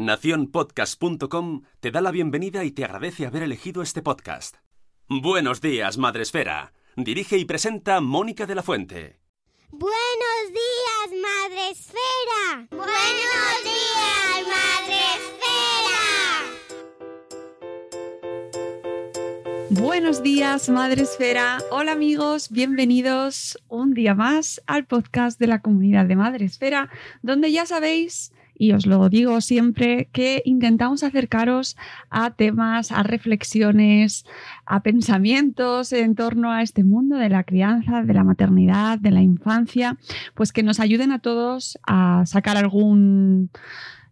Naciónpodcast.com te da la bienvenida y te agradece haber elegido este podcast. Buenos días, Madre Esfera. Dirige y presenta Mónica de la Fuente. Buenos días, Madre Esfera. Buenos días, Madre Esfera. Buenos días, Madre Esfera. Hola amigos, bienvenidos un día más al podcast de la comunidad de Madre Esfera, donde ya sabéis y os lo digo siempre, que intentamos acercaros a temas, a reflexiones, a pensamientos en torno a este mundo de la crianza, de la maternidad, de la infancia, pues que nos ayuden a todos a sacar algún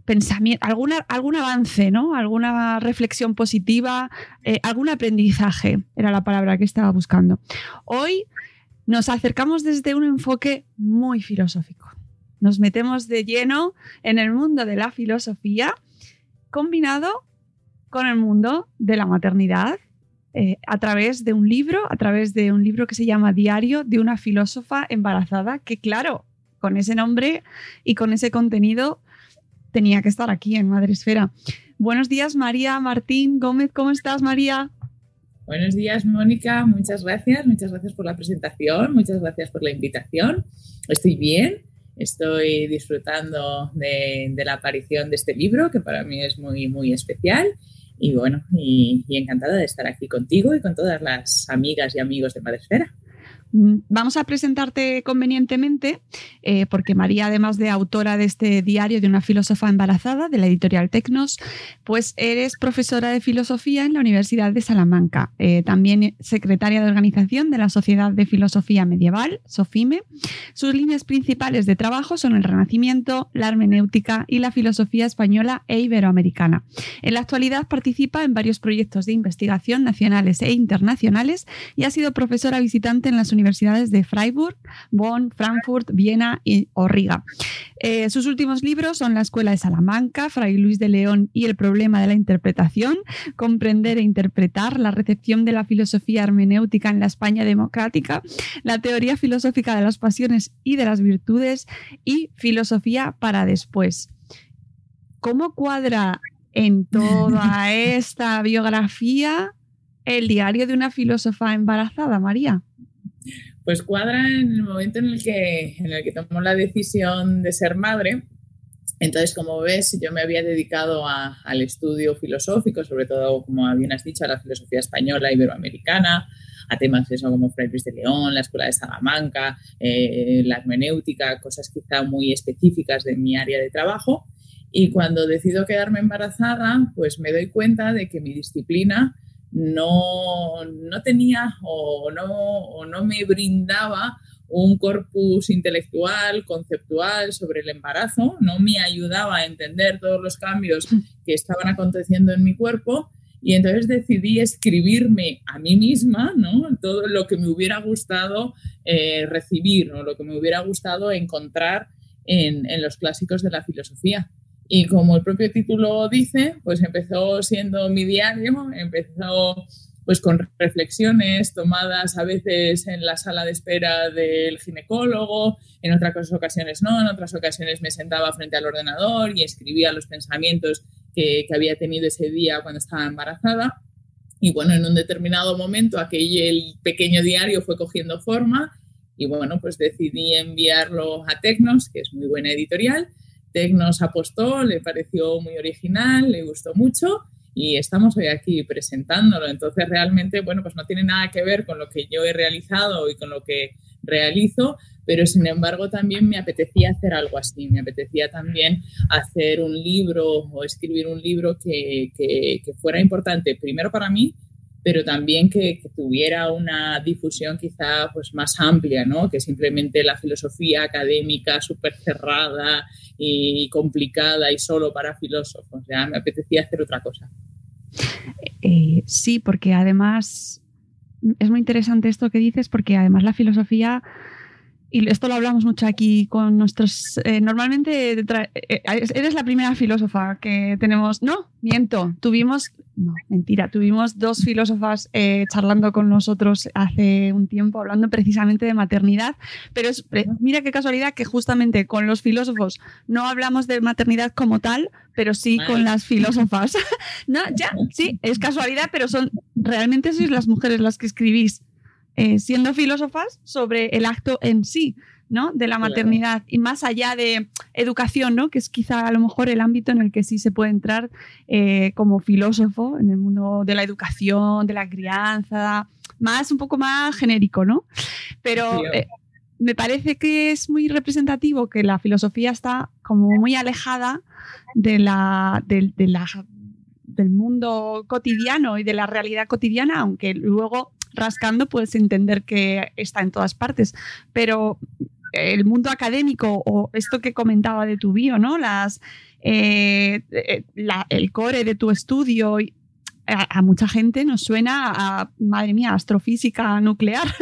pensamiento, algún avance, ¿no? Alguna reflexión positiva, eh, algún aprendizaje, era la palabra que estaba buscando. Hoy nos acercamos desde un enfoque muy filosófico nos metemos de lleno en el mundo de la filosofía combinado con el mundo de la maternidad eh, a través de un libro, a través de un libro que se llama Diario de una filósofa embarazada, que claro, con ese nombre y con ese contenido tenía que estar aquí en Madresfera. Buenos días, María Martín Gómez, ¿cómo estás, María? Buenos días, Mónica, muchas gracias, muchas gracias por la presentación, muchas gracias por la invitación. Estoy bien, Estoy disfrutando de, la aparición de este libro, que para mí es muy, muy especial. Y bueno, y, y encantada de estar aquí contigo y con todas las amigas y amigos de Madresfera. Mm, vamos a presentarte convenientemente, eh, porque María, además de autora de este diario de una filósofa embarazada, de la editorial Tecnos, pues eres profesora de filosofía en la Universidad de Salamanca, eh, también secretaria de organización de la Sociedad de Filosofía Medieval, SOFIME. Sus líneas principales de trabajo son el Renacimiento, la hermenéutica y la filosofía española e iberoamericana. En la actualidad participa en varios proyectos de investigación nacionales e internacionales y ha sido profesora visitante en las universidades de Freiburg, Bonn, Frankfurt, Viena y Riga. Eh, sus últimos libros son La Escuela de Salamanca, Fray Luis de León y El problema de la interpretación, Comprender e interpretar la recepción de la filosofía hermenéutica en la España democrática, La teoría filosófica de las pasiones y de las virtudes y Filosofía para después. ¿Cómo cuadra en toda esta biografía el diario de una filósofa embarazada, María? Pues cuadra en el momento en el que, en el que tomó la decisión de ser madre. Entonces, como ves, yo me había dedicado al estudio filosófico, sobre todo, como bien has dicho, a la filosofía española, iberoamericana, a temas eso como Fray de León, la Escuela de Salamanca, eh, la hermenéutica, cosas quizá muy específicas de mi área de trabajo. Y cuando decido quedarme embarazada, pues me doy cuenta de que mi disciplina no, no tenía o no, no me brindaba un corpus intelectual, conceptual sobre el embarazo, no me ayudaba a entender todos los cambios que estaban aconteciendo en mi cuerpo y entonces decidí escribirme a mí misma ¿no? todo lo que me hubiera gustado eh, recibir o lo que me hubiera gustado encontrar en, en los clásicos de la filosofía. Y como el propio título dice, pues empezó siendo mi diario, empezó pues con reflexiones tomadas a veces en la sala de espera del ginecólogo, en otras ocasiones no, en otras ocasiones me sentaba frente al ordenador y escribía los pensamientos que, que había tenido ese día cuando estaba embarazada. Y bueno, en un determinado momento aquel pequeño diario fue cogiendo forma y bueno, pues decidí enviarlo a Tecnos, que es muy buena editorial, Tecnos apostó, le pareció muy original, le gustó mucho y estamos hoy aquí presentándolo. Entonces, realmente, bueno, pues no tiene nada que ver con lo que yo he realizado y con lo que realizo, pero sin embargo también me apetecía hacer algo así, me apetecía también hacer un libro o escribir un libro que, que, fuera importante, primero para mí, pero también que, tuviera una difusión quizá pues más amplia, ¿no? que simplemente la filosofía académica súper cerrada y complicada y solo para filósofos, ya me apetecía hacer otra cosa. Eh, sí, porque además es muy interesante esto que dices, porque además la filosofía y esto lo hablamos mucho aquí con nuestros... Eh, normalmente eh, eres la primera filósofa que tenemos... No, miento, tuvimos... No, mentira, tuvimos dos filósofas eh, charlando con nosotros hace un tiempo, hablando precisamente de maternidad, pero es, mira qué casualidad que justamente con los filósofos no hablamos de maternidad como tal, pero sí con las filósofas. no, ya, sí, es casualidad, pero son realmente sois las mujeres las que escribís eh, siendo filósofas sobre el acto en sí, ¿no? De la maternidad y más allá de educación, ¿no? Que es quizá a lo mejor el ámbito en el que sí se puede entrar eh, como filósofo en el mundo de la educación, de la crianza, más un poco más genérico, ¿no? Pero eh, me parece que es muy representativo que la filosofía está como muy alejada de la, de la del mundo cotidiano y de la realidad cotidiana, aunque luego rascando puedes entender que está en todas partes. Pero el mundo académico o esto que comentaba de tu bio, ¿no? Las, eh, eh, el core de tu estudio, a, mucha gente nos suena a, madre mía, astrofísica nuclear.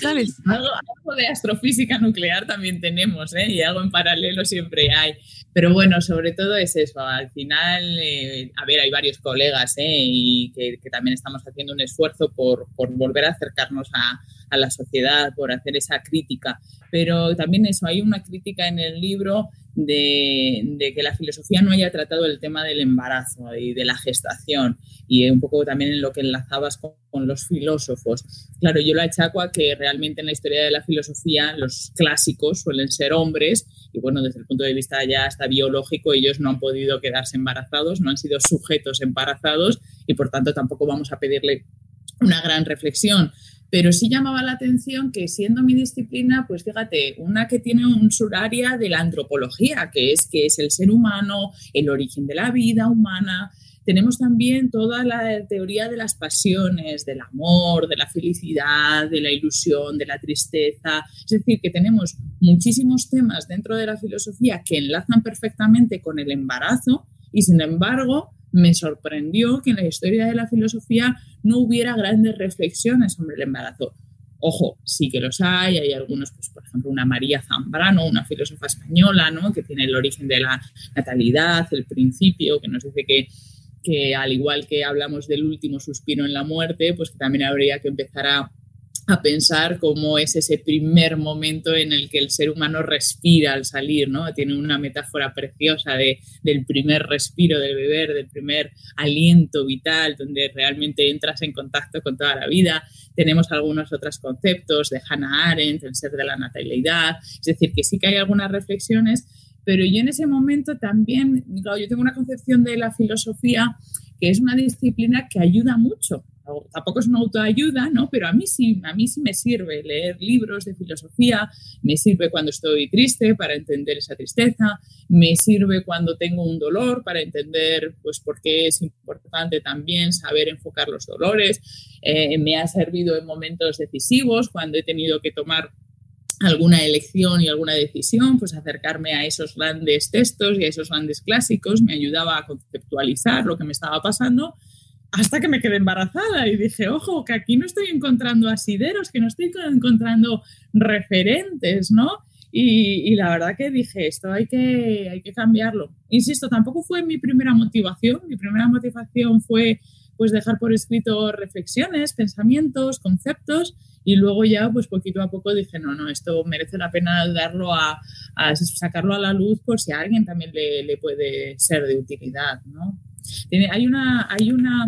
¿Sabes? Algo, de astrofísica nuclear también tenemos, ¿eh? Y algo en paralelo siempre hay. Pero bueno, sobre todo es eso. Al final, eh, a ver, hay varios colegas, ¿eh? Y que, también estamos haciendo un esfuerzo por, por volver a acercarnos a, a la sociedad, por hacer esa crítica. Pero también eso, hay una crítica en el libro de, que la filosofía no haya tratado el tema del embarazo y de la gestación y un poco también en lo que enlazabas con, los filósofos. Claro, yo lo achaco a que realmente en la historia de la filosofía los clásicos suelen ser hombres y bueno, desde el punto de vista ya hasta biológico ellos no han podido quedarse embarazados, no han sido sujetos embarazados y por tanto tampoco vamos a pedirle una gran reflexión pero sí llamaba la atención que siendo mi disciplina, pues fíjate, una que tiene un suraria de la antropología, que es que es el ser humano, el origen de la vida humana. Tenemos también toda la teoría de las pasiones, del amor, de la felicidad, de la ilusión, de la tristeza. Es decir, que tenemos muchísimos temas dentro de la filosofía que enlazan perfectamente con el embarazo y sin embargo me sorprendió que en la historia de la filosofía no hubiera grandes reflexiones sobre el embarazo. Ojo, sí que los hay, hay algunos, pues, por ejemplo, una María Zambrano, una filósofa española, ¿no? que tiene el origen de la natalidad, el principio, que nos dice que, que al igual que hablamos del último suspiro en la muerte, pues que también habría que empezar a a pensar cómo es ese primer momento en el que el ser humano respira al salir, ¿no? Tiene una metáfora preciosa de, del primer respiro del beber, del primer aliento vital, donde realmente entras en contacto con toda la vida. Tenemos algunos otros conceptos de Hannah Arendt, el ser de la natalidad, es decir, que sí que hay algunas reflexiones, pero yo en ese momento también, claro, yo tengo una concepción de la filosofía que es una disciplina que ayuda mucho tampoco es una autoayuda, ¿no? Pero a mí sí, a mí sí me sirve leer libros de filosofía, me sirve cuando estoy triste para entender esa tristeza, me sirve cuando tengo un dolor para entender, pues, por qué es importante también saber enfocar los dolores, eh, me ha servido en momentos decisivos cuando he tenido que tomar alguna elección y alguna decisión, pues acercarme a esos grandes textos y a esos grandes clásicos me ayudaba a conceptualizar lo que me estaba pasando hasta que me quedé embarazada y dije, ojo, que aquí no estoy encontrando asideros, que no estoy encontrando referentes, ¿no? Y, la verdad que dije, esto hay que, hay que cambiarlo. Insisto, tampoco fue mi primera motivación, mi primera motivación fue pues dejar por escrito reflexiones, pensamientos, conceptos y luego ya pues poquito a poco dije, no, no, esto merece la pena darlo a, sacarlo a la luz por si a alguien también le, le puede ser de utilidad, ¿no? Hay una, hay una,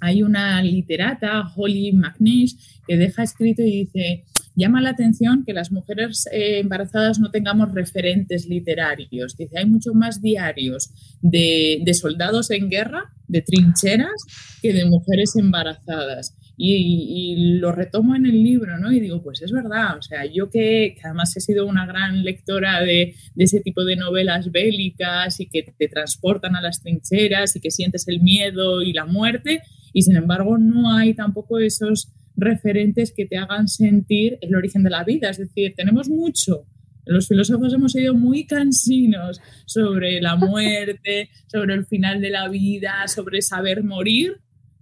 hay una literata, Holly McNeish, que deja escrito y dice, llama la atención que las mujeres eh, embarazadas no tengamos referentes literarios. Dice, hay mucho más diarios de soldados en guerra, de trincheras, que de mujeres embarazadas. Y, lo retomo en el libro, ¿no? Y digo, pues es verdad, o sea, yo que, además he sido una gran lectora de, de, ese tipo de novelas bélicas y que te transportan a las trincheras y que sientes el miedo y la muerte, y sin embargo no hay tampoco esos referentes que te hagan sentir el origen de la vida, es decir, tenemos mucho. Los filósofos hemos sido muy cansinos sobre la muerte, sobre el final de la vida, sobre saber morir,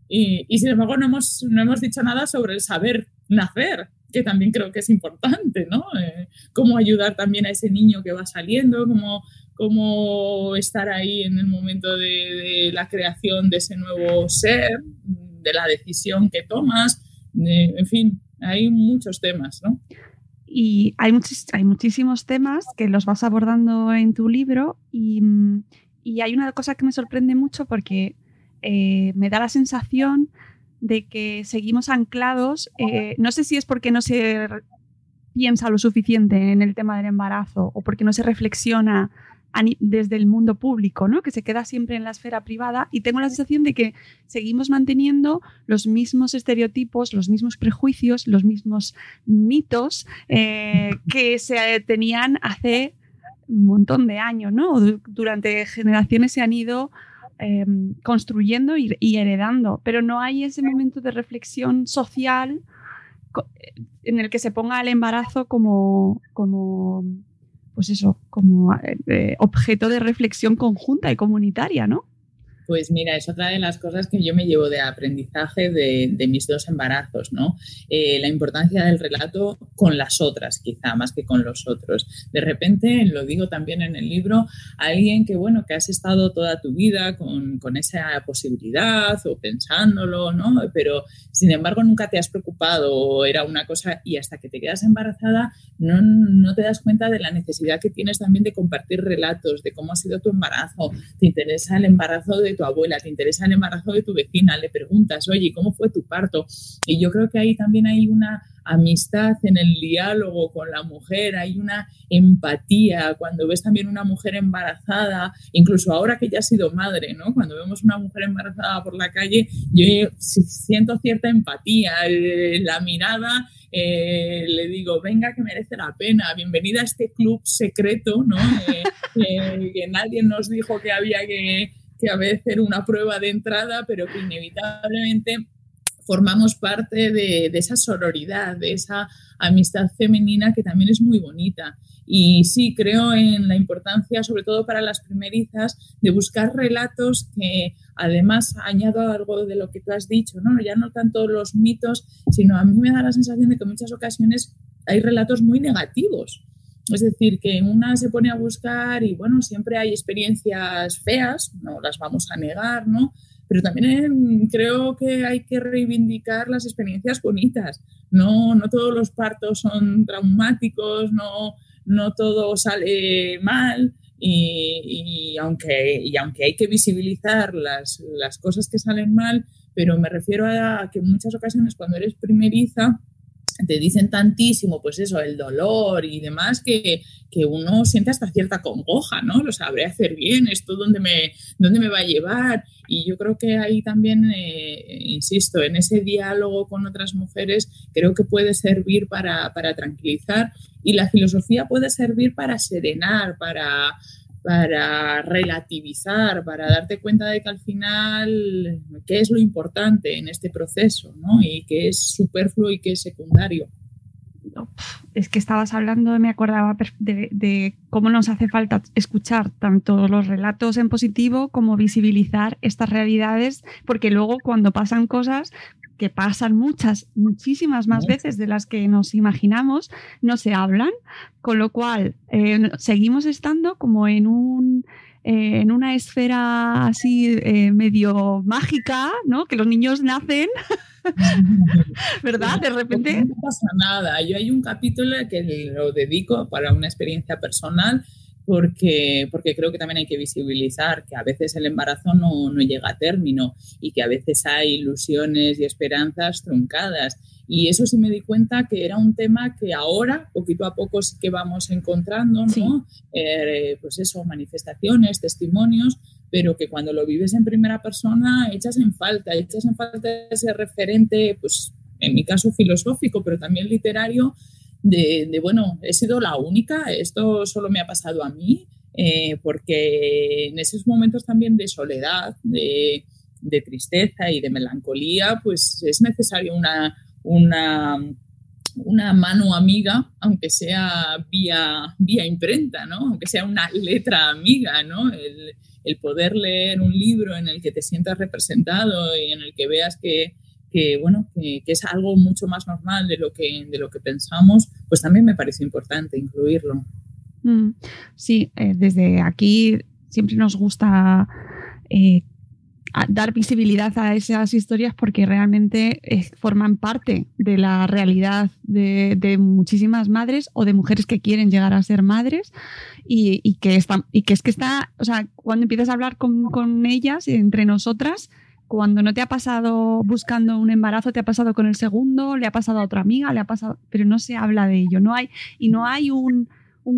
y, sin embargo no hemos, no hemos dicho nada sobre el saber nacer, que también creo que es importante, ¿no? Eh, cómo ayudar también a ese niño que va saliendo, cómo, cómo estar ahí en el momento de, la creación de ese nuevo ser, de la decisión que tomas, en fin, hay muchos temas, ¿no? Y hay, muchos, hay muchísimos temas que los vas abordando en tu libro y, y hay una cosa que me sorprende mucho porque eh, me da la sensación de que seguimos anclados, eh, no sé si es porque no se piensa lo suficiente en el tema del embarazo o porque no se reflexiona desde el mundo público, ¿no? que se queda siempre en la esfera privada y tengo la sensación de que seguimos manteniendo los mismos estereotipos, los mismos prejuicios, los mismos mitos eh, que se tenían hace un montón de años, ¿no? Durante generaciones se han ido Em, construyendo y, heredando, pero no hay ese momento de reflexión social en el que se ponga el embarazo como, como pues eso, como eh, objeto de reflexión conjunta y comunitaria, ¿no? Pues mira, es otra de las cosas que yo me llevo de aprendizaje de, mis dos embarazos, ¿no? Eh, la importancia del relato con las otras, quizá, más que con los otros. De repente, lo digo también en el libro, alguien que, bueno, que has estado toda tu vida con, esa posibilidad o pensándolo, ¿no? Pero, sin embargo, nunca te has preocupado o era una cosa y hasta que te quedas embarazada no, no te das cuenta de la necesidad que tienes también de compartir relatos, de cómo ha sido tu embarazo, te interesa el embarazo de tu abuela, te interesa el embarazo de tu vecina, le preguntas, oye, ¿cómo fue tu parto? Y yo creo que ahí también hay una amistad en el diálogo con la mujer, hay una empatía cuando ves también una mujer embarazada, incluso ahora que ya ha sido madre, ¿no? Cuando vemos una mujer embarazada por la calle, yo siento cierta empatía, eh, la mirada eh, le digo, venga que merece la pena, bienvenida a este club secreto, ¿no? Eh, que nadie nos dijo que había que, que a veces una prueba de entrada, pero que inevitablemente formamos parte de, esa sororidad, de esa amistad femenina que también es muy bonita. Y sí, creo en la importancia, sobre todo para las primerizas, de buscar relatos que además añado algo de lo que tú has dicho, ¿no? Ya no tanto los mitos, sino a mí me da la sensación de que en muchas ocasiones hay relatos muy negativos es decir, que una se pone a buscar y bueno, siempre hay experiencias feas, no las vamos a negar, ¿no? Pero también creo que hay que reivindicar las experiencias bonitas. No, no todos los partos son traumáticos, no, no todo sale mal. Y, aunque, y aunque hay que visibilizar las, las cosas que salen mal, pero me refiero a que en muchas ocasiones cuando eres primeriza, te dicen tantísimo, pues eso, el dolor y demás, que, uno siente hasta cierta congoja, ¿no? Lo sabré hacer bien, esto dónde me, dónde me va a llevar. Y yo creo que ahí también, eh, insisto, en ese diálogo con otras mujeres, creo que puede servir para, para tranquilizar y la filosofía puede servir para serenar, para, para relativizar, para darte cuenta de que al final, qué es lo importante en este proceso, ¿no? Y qué es superfluo y qué es secundario. Es que estabas hablando, me acordaba de, de, cómo nos hace falta escuchar tanto los relatos en positivo como visibilizar estas realidades, porque luego cuando pasan cosas, que pasan muchas, muchísimas más veces de las que nos imaginamos, no se hablan, con lo cual eh, seguimos estando como en un eh, en una esfera así eh, medio mágica, ¿no? Que los niños nacen, ¿verdad? De repente. No pasa nada. Yo hay un capítulo que lo dedico para una experiencia personal porque, porque creo que también hay que visibilizar que a veces el embarazo no, no llega a término y que a veces hay ilusiones y esperanzas truncadas. Y eso sí me di cuenta que era un tema que ahora, poquito a poco, sí que vamos encontrando, ¿no? Eh, pues eso, manifestaciones, testimonios, pero que cuando lo vives en primera persona echas en falta, echas en falta ese referente, pues en mi caso filosófico, pero también literario, de, bueno, he sido la única, esto solo me ha pasado a mí, eh, porque en esos momentos también de soledad, de, tristeza y de melancolía, pues es necesario una, una, una mano amiga, aunque sea vía, vía imprenta, ¿no? aunque sea una letra amiga, ¿no? el, el poder leer un libro en el que te sientas representado y en el que veas que, que bueno, que, es algo mucho más normal de lo que, de lo que pensamos, pues también me parece importante incluirlo. Mm, sí, eh, desde aquí siempre nos gusta eh, dar visibilidad a esas historias porque realmente eh, forman parte de la realidad de, muchísimas madres o de mujeres que quieren llegar a ser madres y, que, está, y que es que está, o sea, cuando empiezas a hablar con, con ellas, entre nosotras, cuando no te ha pasado buscando un embarazo, te ha pasado con el segundo, le ha pasado a otra amiga, le ha pasado, pero no se habla de ello, no hay y no hay un,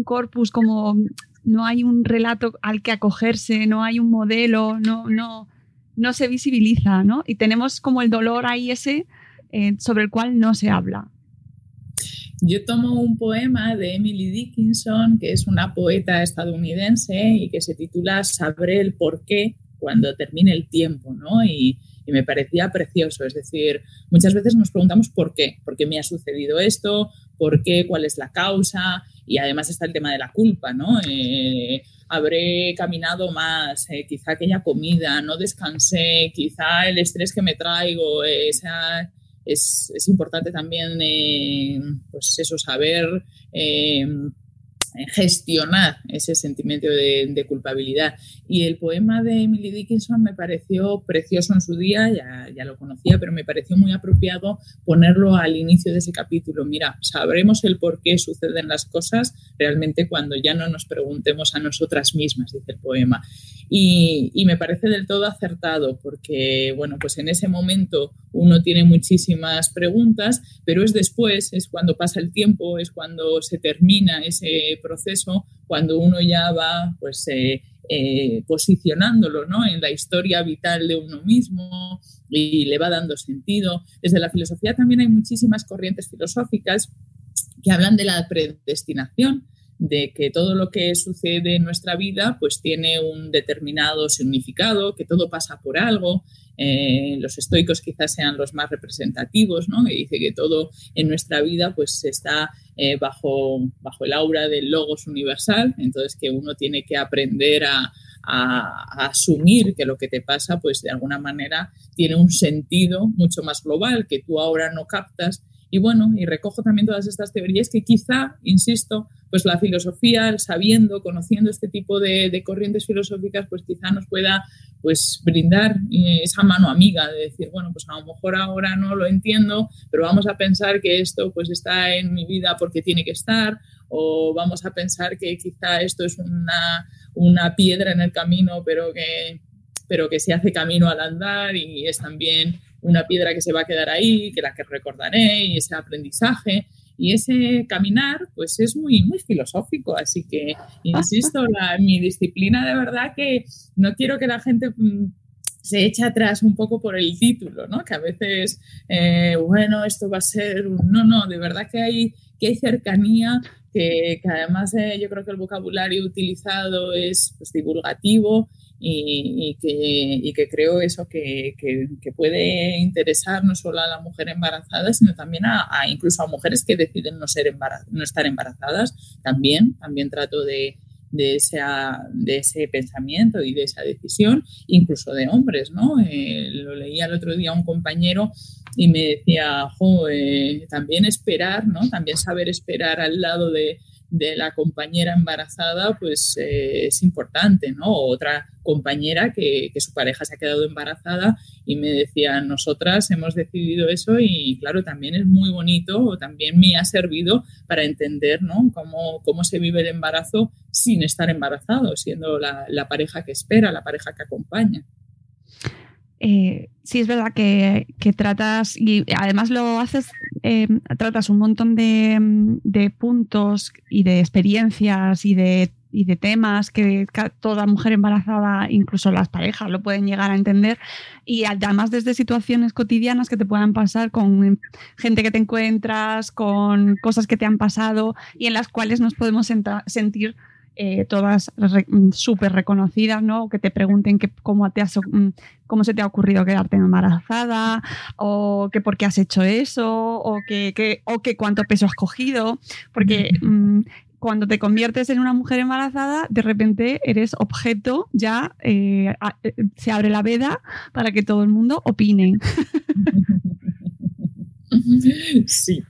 corpus como no hay un relato al que acogerse, no hay un modelo, no no no se visibiliza, ¿no? Y tenemos como el dolor ahí ese eh, sobre el cual no se habla. Yo tomo un poema de Emily Dickinson, que es una poeta estadounidense y que se titula Sabré el porqué cuando termine el tiempo, ¿no? Y, me parecía precioso. Es decir, muchas veces nos preguntamos por qué, por qué me ha sucedido esto, por qué, cuál es la causa, y además está el tema de la culpa, ¿no? Eh, habré caminado más, eh, quizá aquella comida, no descansé, quizá el estrés que me traigo, eh, es, es, importante también, pues eso, saber gestionar ese sentimiento de, culpabilidad. Y el poema de Emily Dickinson me pareció precioso en su día, ya, ya, lo conocía, pero me pareció muy apropiado ponerlo al inicio de ese capítulo. Mira, sabremos el por qué suceden las cosas realmente cuando ya no nos preguntemos a nosotras mismas, dice el poema. Y, y me parece del todo acertado porque, bueno, pues en ese momento uno tiene muchísimas preguntas, pero es después, es cuando pasa el tiempo, es cuando se termina ese proceso cuando uno ya va pues, eh, eh, posicionándolo ¿no? en la historia vital de uno mismo y le va dando sentido. Desde la filosofía también hay muchísimas corrientes filosóficas que hablan de la predestinación, de que todo lo que sucede en nuestra vida pues tiene un determinado significado, que todo pasa por algo. Eh, los estoicos quizás sean los más representativos, ¿no? que dice que todo en nuestra vida pues está eh, bajo, bajo el aura del logos universal, entonces que uno tiene que aprender a, a, asumir que lo que te pasa pues de alguna manera tiene un sentido mucho más global que tú ahora no captas y bueno, y recojo también todas estas teorías que quizá, insisto, pues la filosofía, sabiendo, conociendo este tipo de, corrientes filosóficas, pues quizá nos pueda pues brindar eh, esa mano amiga de decir, bueno, pues a lo mejor ahora no lo entiendo, pero vamos a pensar que esto pues está en mi vida porque tiene que estar, o vamos a pensar que quizá esto es una, una piedra en el camino, pero que, pero que se hace camino al andar y es también una piedra que se va a quedar ahí, que la que recordaré y ese aprendizaje. Y ese caminar, pues es muy, muy filosófico. Así que, insisto, la, mi disciplina de verdad que no quiero que la gente mm, se eche atrás un poco por el título, ¿no? Que a veces, eh, bueno, esto va a ser No, no, de verdad que hay, que hay cercanía, que, que además eh, yo creo que el vocabulario utilizado es pues, divulgativo y, que, que, creo eso que, que, puede interesar no solo a la mujer embarazada, sino también a, incluso a mujeres que deciden no, ser no estar embarazadas. También, también trato de, de, ese, de ese pensamiento y de esa decisión, incluso de hombres, ¿no? Eh, lo leía el otro día un compañero y me decía, jo, eh, también esperar, ¿no? También saber esperar al lado de, de la compañera embarazada, pues eh, es importante, ¿no? Otra compañera que, su pareja se ha quedado embarazada y me decía, nosotras hemos decidido eso y claro, también es muy bonito, también me ha servido para entender, ¿no? Cómo, cómo se vive el embarazo sin estar embarazado, siendo la, la pareja que espera, la pareja que acompaña. Eh, sí es verdad que, tratas, y además lo haces, eh, tratas un montón de, puntos y de experiencias y de, y de temas que toda mujer embarazada, incluso las parejas, lo pueden llegar a entender. Y además desde situaciones cotidianas que te puedan pasar con gente que te encuentras, con cosas que te han pasado y en las cuales nos podemos sentir eh, todas mm, súper reconocidas, ¿no? Que te pregunten que, cómo, te mm, cómo se te ha ocurrido quedarte embarazada, o que por qué has hecho eso, o que, o que cuánto peso has cogido, porque mm, cuando te conviertes en una mujer embarazada, de repente eres objeto, ya eh, eh, se abre la veda para que todo el mundo opine. Sí,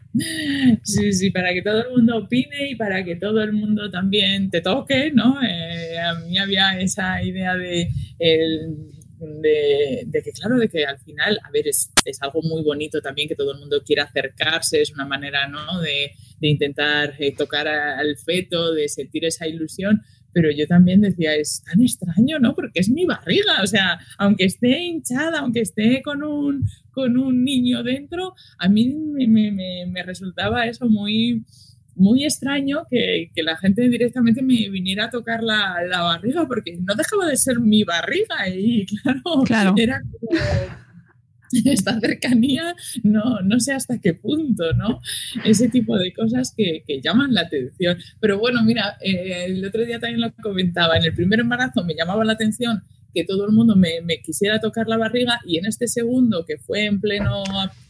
sí, sí, para que todo el mundo opine y para que todo el mundo también te toque, ¿no? Eh, a mí había esa idea de, de, que, claro, de que al final, a ver, es, algo muy bonito también que todo el mundo quiera acercarse, es una manera, ¿no? De, intentar eh, tocar al feto, de sentir esa ilusión, pero yo también decía, es tan extraño, ¿no? Porque es mi barriga, o sea, aunque esté hinchada, aunque esté con un, con un niño dentro, a mí me, resultaba eso muy, muy extraño que, la gente directamente me viniera a tocar la, barriga, porque no dejaba de ser mi barriga y claro, claro. era como esta cercanía, no, no sé hasta qué punto, ¿no? Ese tipo de cosas que, llaman la atención. Pero bueno, mira, eh, el otro día también lo comentaba, en el primer embarazo me llamaba la atención que todo el mundo me, quisiera tocar la barriga y en este segundo, que fue en pleno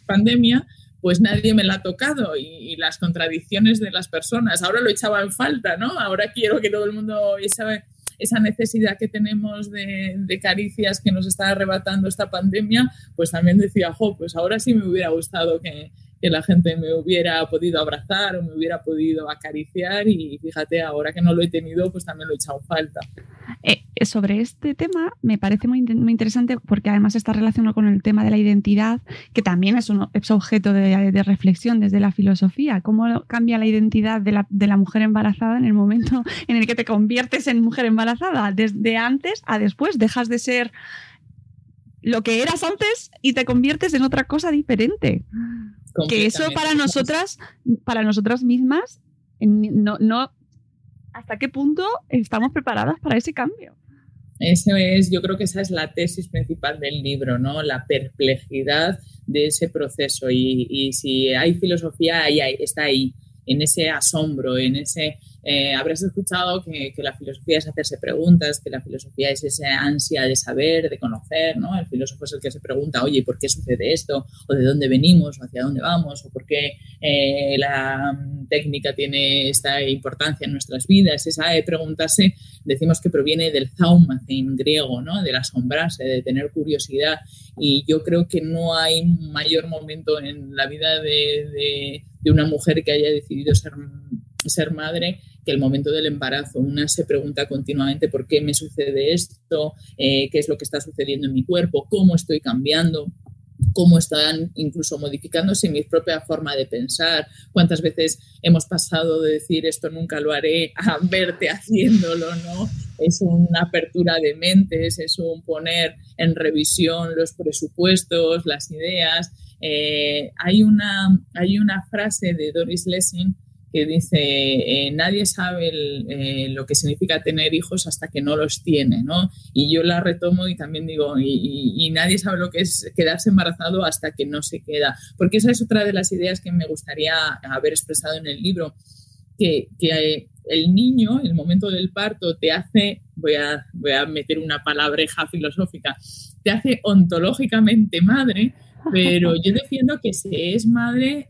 pandemia, pues nadie me la ha tocado y, las contradicciones de las personas. Ahora lo echaba en falta, ¿no? Ahora quiero que todo el mundo sabe esa necesidad que tenemos de, caricias que nos está arrebatando esta pandemia, pues también decía, jo, pues ahora sí me hubiera gustado que, que la gente me hubiera podido abrazar o me hubiera podido acariciar y fíjate, ahora que no lo he tenido, pues también lo he echado falta. Eh, sobre este tema me parece muy, muy, interesante porque además está relacionado con el tema de la identidad, que también es un objeto de, de, reflexión desde la filosofía. ¿Cómo cambia la identidad de la, de la mujer embarazada en el momento en el que te conviertes en mujer embarazada? Desde antes a después, dejas de ser lo que eras antes y te conviertes en otra cosa diferente. Que eso para nosotras, para nosotras mismas, no, no, ¿hasta qué punto estamos preparadas para ese cambio? Eso es, yo creo que esa es la tesis principal del libro, ¿no? La perplejidad de ese proceso. Y, y si hay filosofía, ahí, ahí, está ahí, en ese asombro, en ese eh, habrás escuchado que, la filosofía es hacerse preguntas, que la filosofía es esa ansia de saber, de conocer, ¿no? El filósofo es el que se pregunta, oye, ¿por qué sucede esto? ¿O de dónde venimos? ¿O hacia dónde vamos? ¿O por qué eh, la técnica tiene esta importancia en nuestras vidas? Esa de preguntarse, decimos que proviene del en griego, ¿no? Del asombrarse, de tener curiosidad. Y yo creo que no hay mayor momento en la vida de, de una mujer que haya decidido ser ser madre que el momento del embarazo. Una se pregunta continuamente por qué me sucede esto, eh, qué es lo que está sucediendo en mi cuerpo, cómo estoy cambiando cómo están incluso modificándose mi propia forma de pensar, cuántas veces hemos pasado de decir esto nunca lo haré a verte haciéndolo, ¿no? Es una apertura de mentes, es un poner en revisión los presupuestos, las ideas. Eh, hay, una, hay una frase de Doris Lessing que dice, eh, nadie sabe eh, lo que significa tener hijos hasta que no los tiene, ¿no? Y yo la retomo y también digo, y, nadie sabe lo que es quedarse embarazado hasta que no se queda, porque esa es otra de las ideas que me gustaría haber expresado en el libro, que, que el niño, el momento del parto, te hace, voy a, voy a meter una palabreja filosófica, te hace ontológicamente madre, pero yo defiendo que se es madre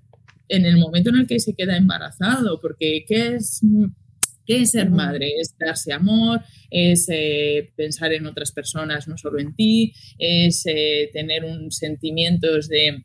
en el momento en el que se queda embarazado, porque ¿qué es, qué es ser madre? Es darse amor, es eh, pensar en otras personas, no solo en ti, es eh, tener un sentimientos de,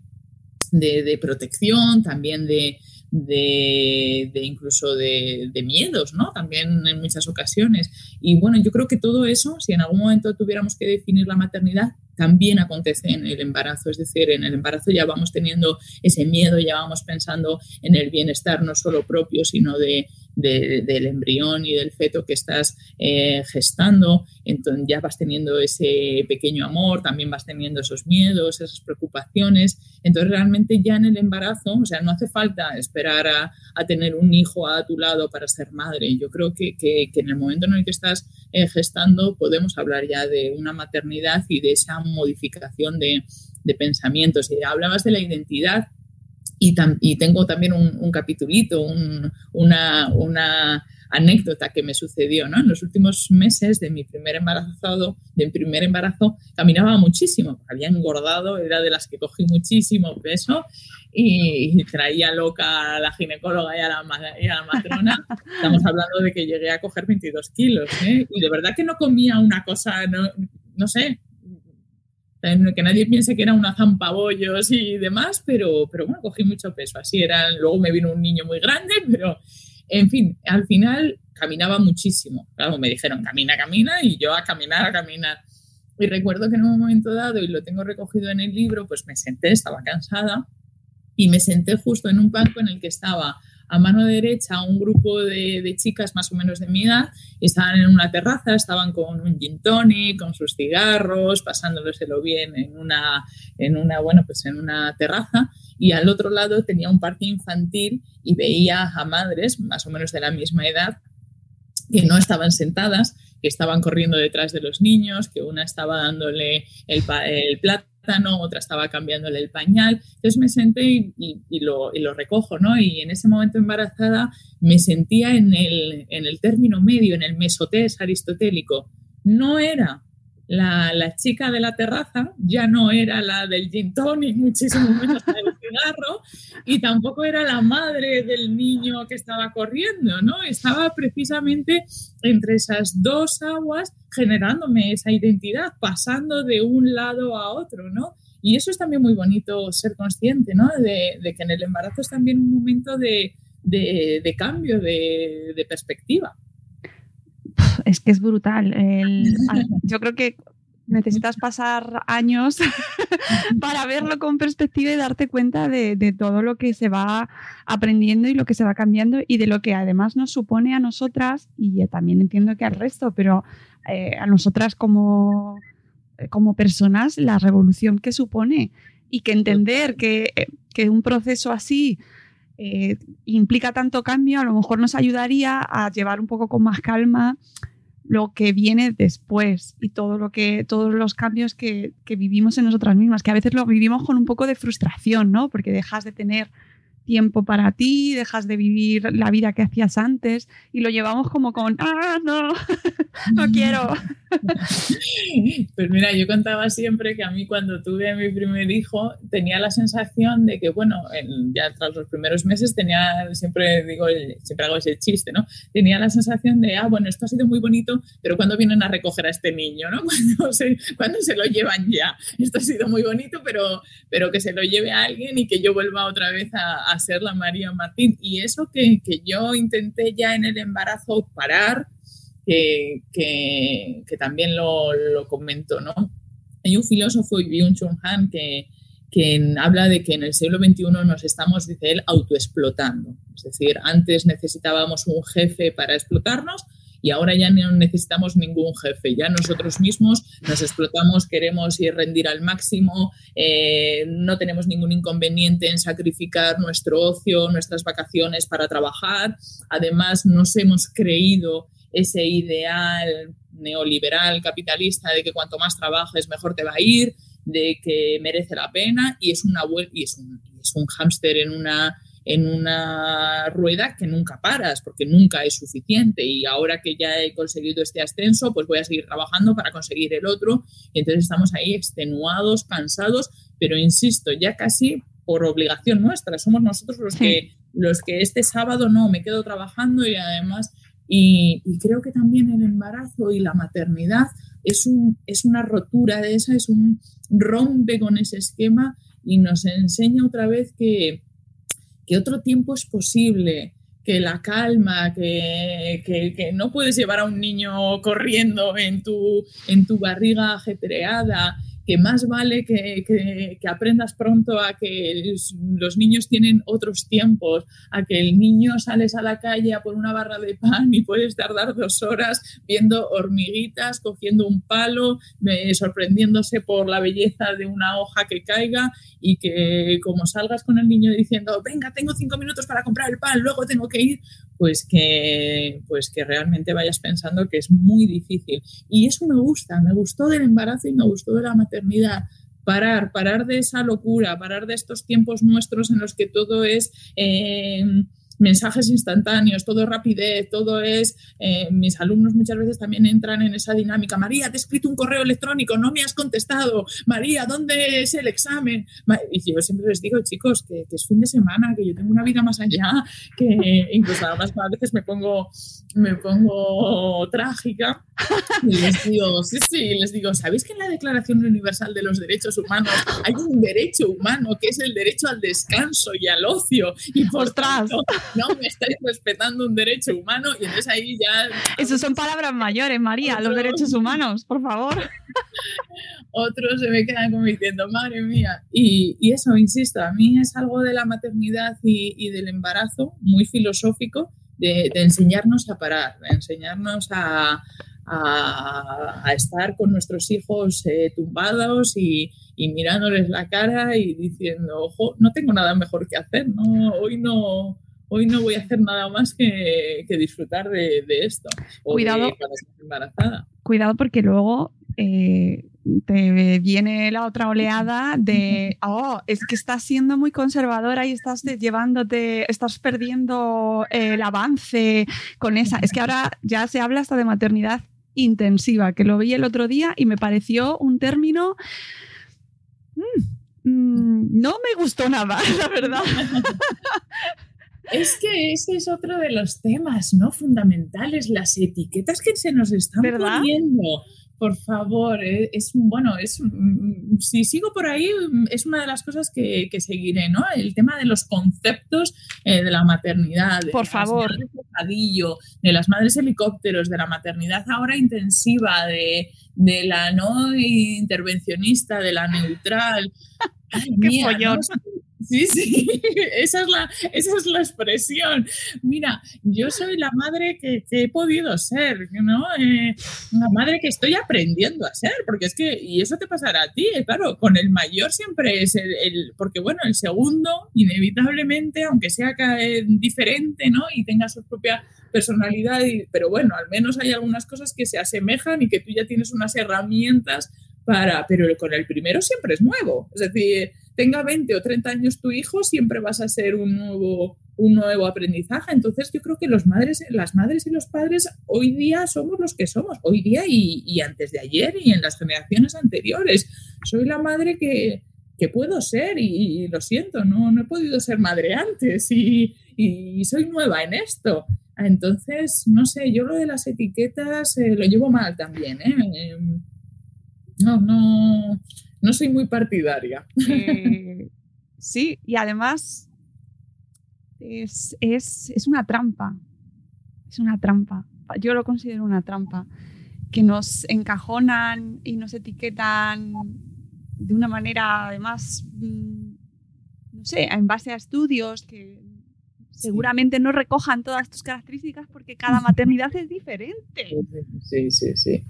de, protección, también de, de, incluso de, de, miedos, ¿no? También en muchas ocasiones. Y bueno, yo creo que todo eso, si en algún momento tuviéramos que definir la maternidad, también acontece en el embarazo. Es decir, en el embarazo ya vamos teniendo ese miedo, ya vamos pensando en el bienestar no solo propio, sino de del embrión y del feto que estás eh, gestando, entonces ya vas teniendo ese pequeño amor, también vas teniendo esos miedos, esas preocupaciones, entonces realmente ya en el embarazo, o sea, no hace falta esperar a, tener un hijo a tu lado para ser madre, yo creo que, en el momento en el que estás eh, gestando podemos hablar ya de una maternidad y de esa modificación de, de pensamientos. Y hablabas de la identidad, y, tengo también un, un capitulito, una, una, anécdota que me sucedió, ¿no? En los últimos meses de mi primer embarazado, de mi primer embarazo, caminaba muchísimo, había engordado, era de las que cogí muchísimo peso y, traía loca a la ginecóloga y a la, matrona. Estamos hablando de que llegué a coger 22 kilos, ¿eh? Y de verdad que no comía una cosa, no, no sé, que nadie piense que era una zampabollos y demás, pero, pero bueno, cogí mucho peso. Así era. Luego me vino un niño muy grande, pero en fin, al final caminaba muchísimo. Claro, me dijeron camina, camina y yo a caminar, a caminar. Y recuerdo que en un momento dado, y lo tengo recogido en el libro, pues me senté, estaba cansada y me senté justo en un banco en el que estaba a mano derecha un grupo de, chicas más o menos de mi edad, estaban en una terraza, estaban con un gin con sus cigarros, pasándoleselo bien en una, en una, bueno, pues en una terraza, y al otro lado tenía un parque infantil y veía a madres más o menos de la misma edad que no estaban sentadas, que estaban corriendo detrás de los niños, que una estaba dándole el, el plato otra estaba cambiándole el pañal. Entonces me senté y, lo, recojo, ¿no? Y en ese momento embarazada me sentía en el, en el término medio, en el mesotés aristotélico. No era la, chica de la terraza ya no era la del gin tonic, muchísimo menos la del cigarro, y tampoco era la madre del niño que estaba corriendo, ¿no? Estaba precisamente entre esas dos aguas generándome esa identidad, pasando de un lado a otro, ¿no? Y eso es también muy bonito ser consciente, ¿no? De, que en el embarazo es también un momento de, cambio de perspectiva es que es brutal. yo creo que necesitas pasar años para verlo con perspectiva y darte cuenta de, todo lo que se va aprendiendo y lo que se va cambiando y de lo que además nos supone a nosotras, y también entiendo que al resto, pero eh, a nosotras como, como personas, la revolución que supone y que entender que, que un proceso así eh, implica tanto cambio, a lo mejor nos ayudaría a llevar un poco con más calma lo que viene después y todo lo que, todos los cambios que, que, vivimos en nosotras mismas, que a veces lo vivimos con un poco de frustración, ¿no? Porque dejas de tener tiempo para ti, dejas de vivir la vida que hacías antes y lo llevamos como con, ah, no, no quiero. Pues mira, yo contaba siempre que a mí cuando tuve a mi primer hijo tenía la sensación de que, bueno, ya tras los primeros meses tenía, siempre digo, siempre hago ese chiste, ¿no? Tenía la sensación de, ah, bueno, esto ha sido muy bonito, pero cuando vienen a recoger a este niño, ¿no? Cuando se, cuando se lo llevan ya. Esto ha sido muy bonito, pero, pero que se lo lleve a alguien y que yo vuelva otra vez a ser la María Martín. Y eso que, yo intenté ya en el embarazo parar, que, que, también lo, lo, comento, ¿no? Hay un filósofo, Byung-Chun Han, que, que habla de que en el siglo XXI nos estamos, dice él, autoexplotando. Es decir, antes necesitábamos un jefe para explotarnos, y ahora ya no necesitamos ningún jefe, ya nosotros mismos nos explotamos, queremos ir rendir al máximo, eh, no tenemos ningún inconveniente en sacrificar nuestro ocio, nuestras vacaciones para trabajar, además nos hemos creído ese ideal neoliberal capitalista de que cuanto más trabajes mejor te va a ir, de que merece la pena y es una y es un, es un hámster en una en una rueda que nunca paras, porque nunca es suficiente. Y ahora que ya he conseguido este ascenso, pues voy a seguir trabajando para conseguir el otro. Y entonces estamos ahí extenuados, cansados, pero insisto, ya casi por obligación nuestra. Somos nosotros los que, los que este sábado no, me quedo trabajando y además, y, creo que también el embarazo y la maternidad es, un, es una rotura de esa, es un rompe con ese esquema y nos enseña otra vez que, que otro tiempo es posible, que la calma, que, que, no puedes llevar a un niño corriendo en tu, en tu barriga ajetreada, que más vale que, aprendas pronto a que los niños tienen otros tiempos, a que el niño sales a la calle a por una barra de pan y puedes tardar dos horas viendo hormiguitas, cogiendo un palo, sorprendiéndose por la belleza de una hoja que caiga y que como salgas con el niño diciendo, venga, tengo cinco minutos para comprar el pan, luego tengo que ir, pues que, pues que realmente vayas pensando que es muy difícil. Y eso me gusta, me gustó del embarazo y me gustó de la maternidad. Parar, parar de esa locura, parar de estos tiempos nuestros en los que todo es... Eh, mensajes instantáneos, todo es rapidez, todo es... Eh, mis alumnos muchas veces también entran en esa dinámica. María, te he escrito un correo electrónico, no me has contestado. María, ¿dónde es el examen? Y yo siempre les digo, chicos, que, es fin de semana, que yo tengo una vida más allá, que incluso además a veces me pongo, me pongo trágica y les digo, sí, sí, les digo, ¿sabéis que en la Declaración Universal de los Derechos Humanos hay un derecho humano que es el derecho al descanso y al ocio? Y por tanto, no me estáis respetando un derecho humano y entonces ahí ya... Eso son palabras mayores, María, los derechos humanos, por favor. Otros se me quedan como diciendo, madre mía. Y, eso, insisto, a mí es algo de la maternidad y, del embarazo muy filosófico de, enseñarnos a parar, de enseñarnos a, a, estar con nuestros hijos eh, tumbados y, y, mirándoles la cara y diciendo, ojo, no tengo nada mejor que hacer, no, hoy no, hoy no voy a hacer nada más que, disfrutar de, esto. cuidado, embarazada. cuidado porque luego eh, te viene la otra oleada de, oh, es que estás siendo muy conservadora y estás llevándote, estás perdiendo el avance con esa. Es que ahora ya se habla hasta de maternidad intensiva, que lo vi el otro día y me pareció un término... Mm, mm, no me gustó nada, la verdad. Es que ese es otro de los temas, ¿no? Fundamentales, las etiquetas que se nos están poniendo. Por favor, eh, es bueno, es mm, si sigo por ahí, mm, es una de las cosas que, seguiré, ¿no? El tema de los conceptos eh, de la maternidad. De por favor. de las madres helicópteros, de la maternidad ahora intensiva, de, la no intervencionista, de la neutral. Qué Sí, sí, esa es, la, esa es la expresión. Mira, yo soy la madre que, he podido ser, ¿no? Eh, la madre que estoy aprendiendo a ser, porque es que, y eso te pasará a ti, eh, claro, con el mayor siempre es el, porque bueno, el segundo, inevitablemente, aunque sea diferente, ¿no? Y tenga su propia personalidad, pero bueno, al menos hay algunas cosas que se asemejan y que tú ya tienes unas herramientas para, pero con el primero siempre es nuevo, es decir, tenga 20 o 30 años tu hijo, siempre vas a ser un nuevo, un nuevo aprendizaje. Entonces yo creo que los madres, las madres y los padres hoy día somos los que somos, hoy día y, antes de ayer y en las generaciones anteriores. Soy la madre que, puedo ser y, lo siento, no, no he podido ser madre antes y, soy nueva en esto. Entonces, no sé, yo lo de las etiquetas eh, lo llevo mal también. ¿eh? No, no, no soy muy partidaria. Eh, sí, y además es, una trampa. Es una trampa. Yo lo considero una trampa. Que nos encajonan y nos etiquetan de una manera, además, mm, no sé, en base a estudios que seguramente no recojan todas tus características porque cada maternidad es diferente. Sí, sí, sí.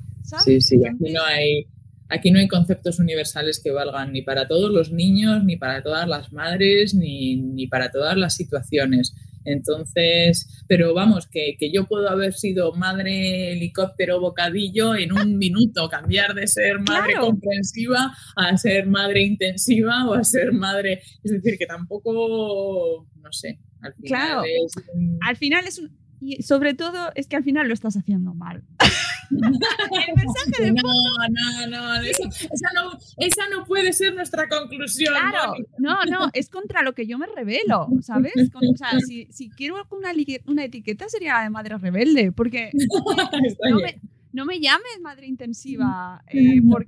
Sí, sí, aquí no hay Aquí no hay conceptos universales que valgan ni para todos los niños, ni para todas las madres, ni, para todas las situaciones. Entonces, pero vamos, que, yo puedo haber sido madre helicóptero bocadillo en un minuto, cambiar de ser madre comprensiva a ser madre intensiva o a ser madre. Es decir, que tampoco, no sé. Al final claro. es Al final es un. Y sobre todo es que al final lo estás haciendo mal. el mensaje de no, no, no, esa, no, esa no puede ser nuestra conclusión. Claro, no, no, es contra lo que yo me revelo, ¿sabes? o sea, si, si quiero una, una, etiqueta sería de madre rebelde, porque no me, no me, llames madre intensiva, eh, ¿por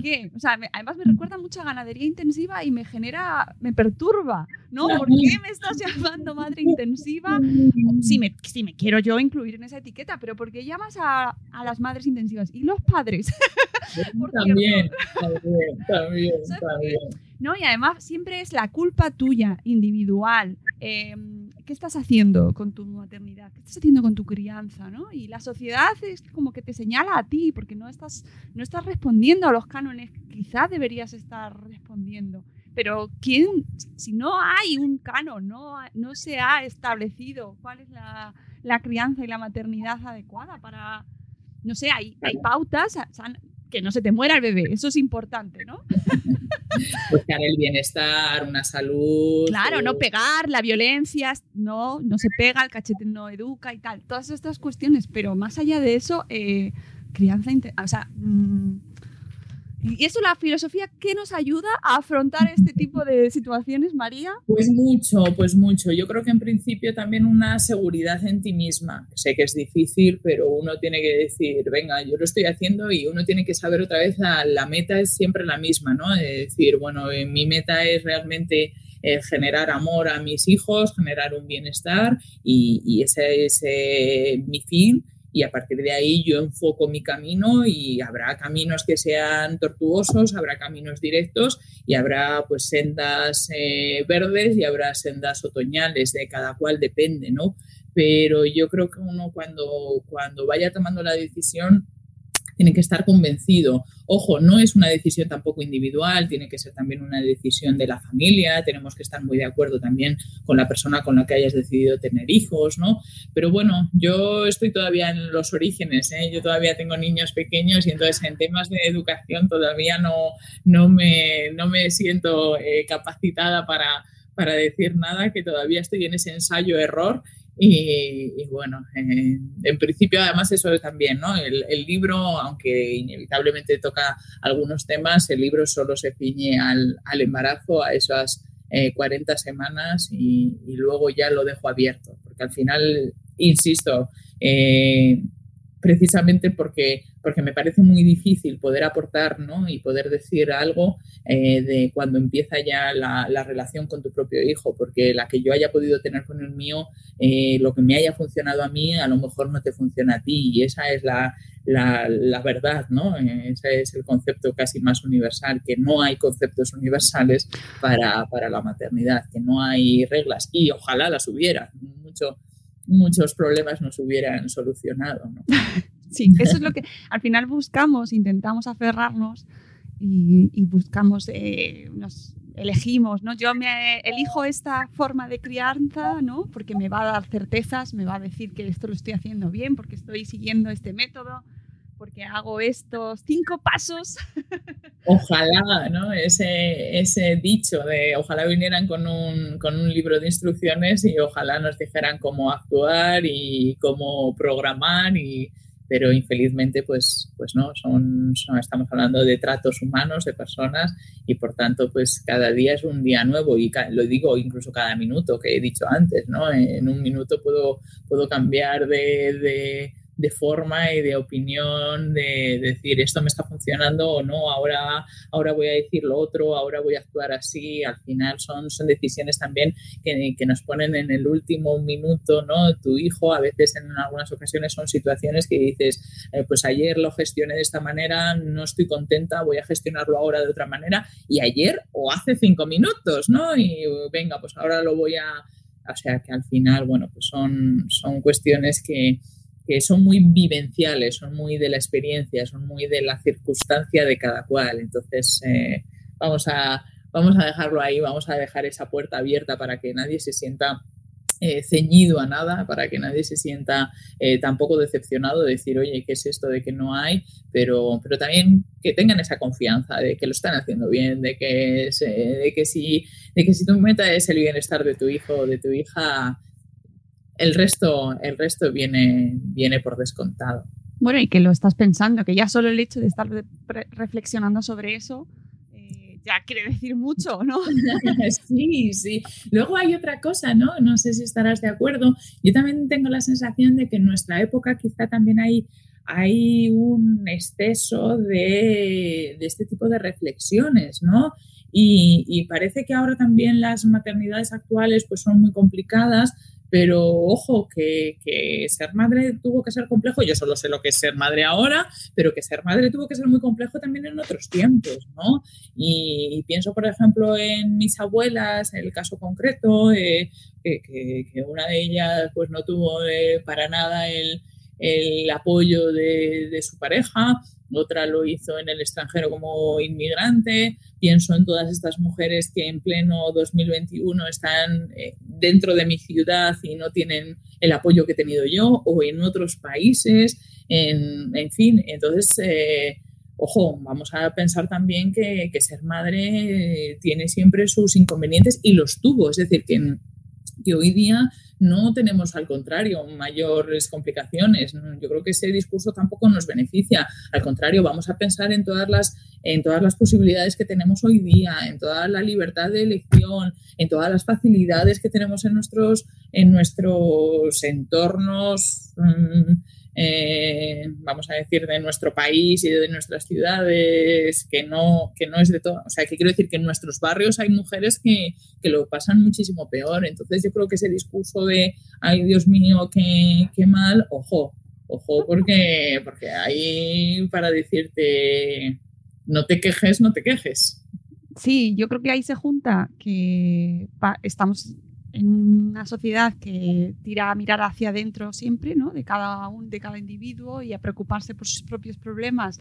qué? O sea, además me recuerda mucho a ganadería intensiva y me genera, me perturba, ¿no? ¿Por qué me estás llamando madre intensiva? Si me, si me quiero yo incluir en esa etiqueta, pero ¿por qué llamas a, a las madres intensivas? ¿Y los padres? también, también, también, también. ¿no? Y además siempre es la culpa tuya, individual. Em, ¿Qué estás haciendo con tu maternidad? ¿Qué estás haciendo con tu crianza? ¿no? Y la sociedad es como que te señala a ti porque no estás, no estás respondiendo a los cánones que quizás deberías estar respondiendo. Pero ¿quién, si no hay un canon, no, no se ha establecido cuál es la, la crianza y la maternidad adecuada para, no sé, hay, hay pautas, que no se te muera el bebé, eso es importante, ¿no? Buscar el bienestar, una salud. Claro, no pegar, la violencia, no, no se pega, el cachete no educa y tal, todas estas cuestiones, pero más allá de eso, eh, crianza, o sea, mm, y eso la filosofía, ¿qué nos ayuda a afrontar este tipo de situaciones, María? Pues mucho, pues mucho. Yo creo que en principio también una seguridad en ti misma. Sé que es difícil, pero uno tiene que decir, venga, yo lo estoy haciendo y uno tiene que saber otra vez, la, la meta es siempre la misma, ¿no? Es decir, bueno, eh, mi meta es realmente eh, generar amor a mis hijos, generar un bienestar y, ese es mi fin y a partir de ahí yo enfoco mi camino y habrá caminos que sean tortuosos, habrá caminos directos y habrá pues sendas eh, verdes y habrá sendas otoñales, de cada cual depende, ¿no? Pero yo creo que uno cuando, cuando vaya tomando la decisión tiene que estar convencido. Ojo, no es una decisión tampoco individual, tiene que ser también una decisión de la familia, tenemos que estar muy de acuerdo también con la persona con la que hayas decidido tener hijos, ¿no? Pero bueno, yo estoy todavía en los orígenes, ¿eh? yo todavía tengo niños pequeños y entonces en temas de educación todavía no, no, me, no me siento eh, capacitada para, para decir nada, que todavía estoy en ese ensayo-error y, bueno, eh, en principio además eso también, ¿no? El, libro, aunque inevitablemente toca algunos temas, el libro solo se ciñe al, al embarazo, a esas 40 eh, semanas y, luego ya lo dejo abierto, porque al final, insisto, eh, precisamente porque, porque me parece muy difícil poder aportar ¿no? y poder decir algo eh, de cuando empieza ya la, la, relación con tu propio hijo, porque la que yo haya podido tener con el mío, eh, lo que me haya funcionado a mí, a lo mejor no te funciona a ti y esa es la, la, verdad, ¿no? ese es el concepto casi más universal, que no hay conceptos universales para, para la maternidad, que no hay reglas y ojalá las hubiera, mucho muchos problemas nos hubieran solucionado. ¿no? sí, eso es lo que al final buscamos, intentamos aferrarnos y, buscamos, eh, nos elegimos, ¿no? Yo me elijo esta forma de crianza, ¿no? Porque me va a dar certezas, me va a decir que esto lo estoy haciendo bien, porque estoy siguiendo este método, porque hago estos cinco pasos. Ojalá, ¿no? Ese, ese dicho de ojalá vinieran con un, con un libro de instrucciones y ojalá nos dijeran cómo actuar y cómo programar y, pero infelizmente pues, pues no, son, estamos hablando de tratos humanos, de personas y por tanto pues cada día es un día nuevo y lo digo incluso cada minuto que he dicho antes, ¿no? En un minuto puedo, puedo cambiar de de forma y de opinión, de, decir esto me está funcionando o no, ahora, ahora voy a decir lo otro, ahora voy a actuar así. Al final son, son decisiones también que, que nos ponen en el último minuto, ¿no? Tu hijo, a veces en algunas ocasiones son situaciones que dices, eh, pues ayer lo gestioné de esta manera, no estoy contenta, voy a gestionarlo ahora de otra manera, y ayer o hace cinco minutos, ¿no? Y venga, pues ahora lo voy a... O sea que al final, bueno, pues son, son cuestiones que, que son muy vivenciales, son muy de la experiencia, son muy de la circunstancia de cada cual. Entonces, eh, vamos, a, vamos a dejarlo ahí, vamos a dejar esa puerta abierta para que nadie se sienta eh, ceñido a nada, para que nadie se sienta eh, tampoco decepcionado de decir, oye, ¿qué es esto de que no hay? Pero, pero también que tengan esa confianza de que lo están haciendo bien, de que, de que, si, de que si tu meta es el bienestar de tu hijo o de tu hija, el resto, el resto viene, viene por descontado. Bueno, y que lo estás pensando, que ya solo el hecho de estar reflexionando sobre eso eh, ya quiere decir mucho, ¿no? sí, sí. Luego hay otra cosa, ¿no? No sé si estarás de acuerdo. Yo también tengo la sensación de que en nuestra época quizá también hay hay un exceso de, de este tipo de reflexiones, ¿no? Y, parece que ahora también las maternidades actuales pues son muy complicadas, pero ojo, que, ser madre tuvo que ser complejo, yo solo sé lo que es ser madre ahora, pero que ser madre tuvo que ser muy complejo también en otros tiempos, ¿no? Y, pienso, por ejemplo, en mis abuelas, el caso concreto, eh, que, una de ellas pues no tuvo eh, para nada el, apoyo de, su pareja, otra lo hizo en el extranjero como inmigrante. Pienso en todas estas mujeres que en pleno 2021 están eh, dentro de mi ciudad y no tienen el apoyo que he tenido yo, o en otros países, en, fin. Entonces, eh, ojo, vamos a pensar también que, que ser madre tiene siempre sus inconvenientes y los tuvo. Es decir, que, que hoy día no tenemos al contrario mayores complicaciones. Yo creo que ese discurso tampoco nos beneficia. Al contrario, vamos a pensar en todas las, en todas las posibilidades que tenemos hoy día, en toda la libertad de elección, en todas las facilidades que tenemos en nuestros, en nuestros entornos. Mm, eh, vamos a decir, de nuestro país y de nuestras ciudades, que no, que no es de todo. O sea, que quiero decir que en nuestros barrios hay mujeres que, que lo pasan muchísimo peor. Entonces yo creo que ese discurso de, ay Dios mío, qué, qué mal, ojo, ojo, porque, porque hay para decirte, no te quejes, no te quejes. Sí, yo creo que ahí se junta que estamos en una sociedad que tira a mirar hacia adentro siempre, ¿no? De cada, un, de cada individuo y a preocuparse por sus propios problemas,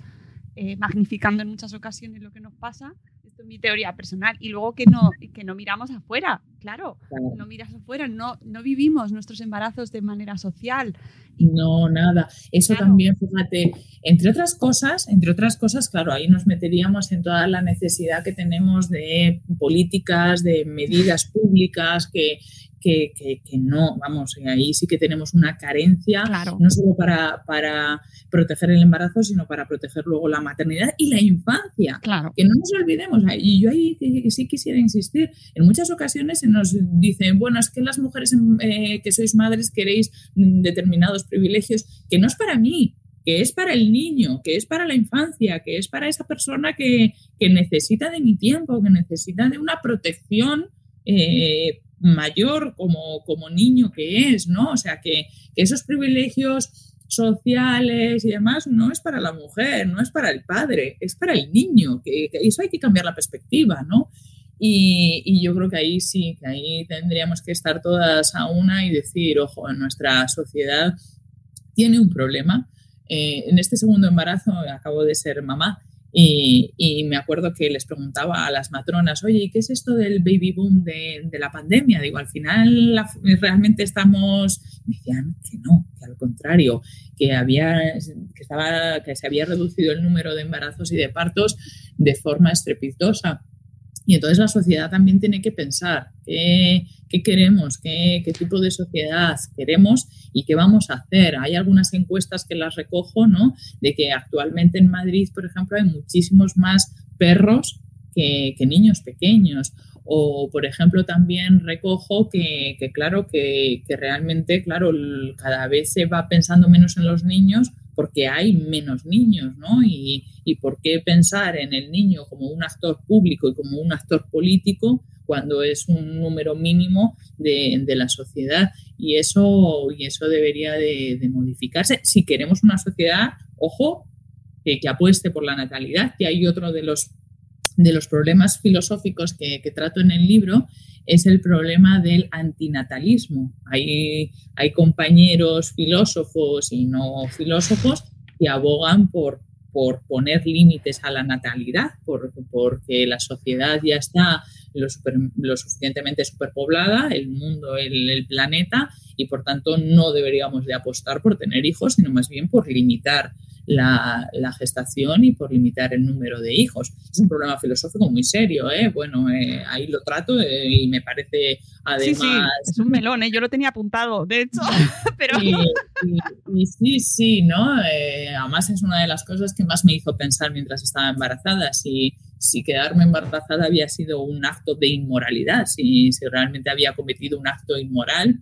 eh, magnificando en muchas ocasiones lo que nos pasa. Esto es mi teoría personal. Y luego que no, que no miramos afuera, claro, no miras afuera, no, no vivimos nuestros embarazos de manera social. No, nada. Eso también, fíjate, entre otras cosas, entre otras cosas, claro, ahí nos meteríamos en toda la necesidad que tenemos de políticas, de medidas públicas que, que, que, no, vamos, ahí sí que tenemos una carencia, no solo para, para, proteger el embarazo, sino para proteger luego la maternidad y la infancia. Claro. Que no nos olvidemos, y yo ahí sí quisiera insistir, en muchas ocasiones se nos dicen, bueno, es que las mujeres eh, que sois madres queréis determinados privilegios, que no es para mí, que es para el niño, que es para la infancia, que es para esa persona que, que necesita de mi tiempo, que necesita de una protección eh, mayor como, como niño que es, ¿no? O sea, que, esos privilegios sociales y demás no es para la mujer, no es para el padre, es para el niño, que, eso hay que cambiar la perspectiva, ¿no? Y, yo creo que ahí sí, que ahí tendríamos que estar todas a una y decir, ojo, nuestra sociedad tiene un problema. Eh, en este segundo embarazo acabo de ser mamá y, me acuerdo que les preguntaba a las matronas, oye, ¿y qué es esto del baby boom de, la pandemia? Digo, al final realmente estamos, me decían que no, que al contrario, que, había, que, estaba, que se había reducido el número de embarazos y de partos de forma estrepitosa. Y entonces la sociedad también tiene que pensar qué, queremos, qué, qué, tipo de sociedad queremos y qué vamos a hacer. Hay algunas encuestas que las recojo, ¿no? De que actualmente en Madrid, por ejemplo, hay muchísimos más perros que, niños pequeños. O, por ejemplo, también recojo que, claro, que, que, realmente, claro, cada vez se va pensando menos en los niños porque hay menos niños, ¿no? Y, y por qué pensar en el niño como un actor público y como un actor político cuando es un número mínimo de, de la sociedad. Y eso, y eso debería de, modificarse. Si queremos una sociedad, ojo, que, que apueste por la natalidad, que hay otro de los de los problemas filosóficos que, que, trato en el libro es el problema del antinatalismo. Hay, hay compañeros filósofos y no filósofos que abogan por, por poner límites a la natalidad, por, porque la sociedad ya está lo, suficientemente superpoblada, el mundo, el, el, planeta, y por tanto no deberíamos de apostar por tener hijos, sino más bien por limitar la, gestación y por limitar el número de hijos. Es un problema filosófico muy serio, ¿eh? Bueno, eh, ahí lo trato eh, y me parece además... Sí, sí, es un melón, ¿eh? yo lo tenía apuntado, de hecho, pero... Y, sí, sí, ¿no? además es una de las cosas que más me hizo pensar mientras estaba embarazada, si, si quedarme embarazada había sido un acto de inmoralidad, si, si realmente había cometido un acto inmoral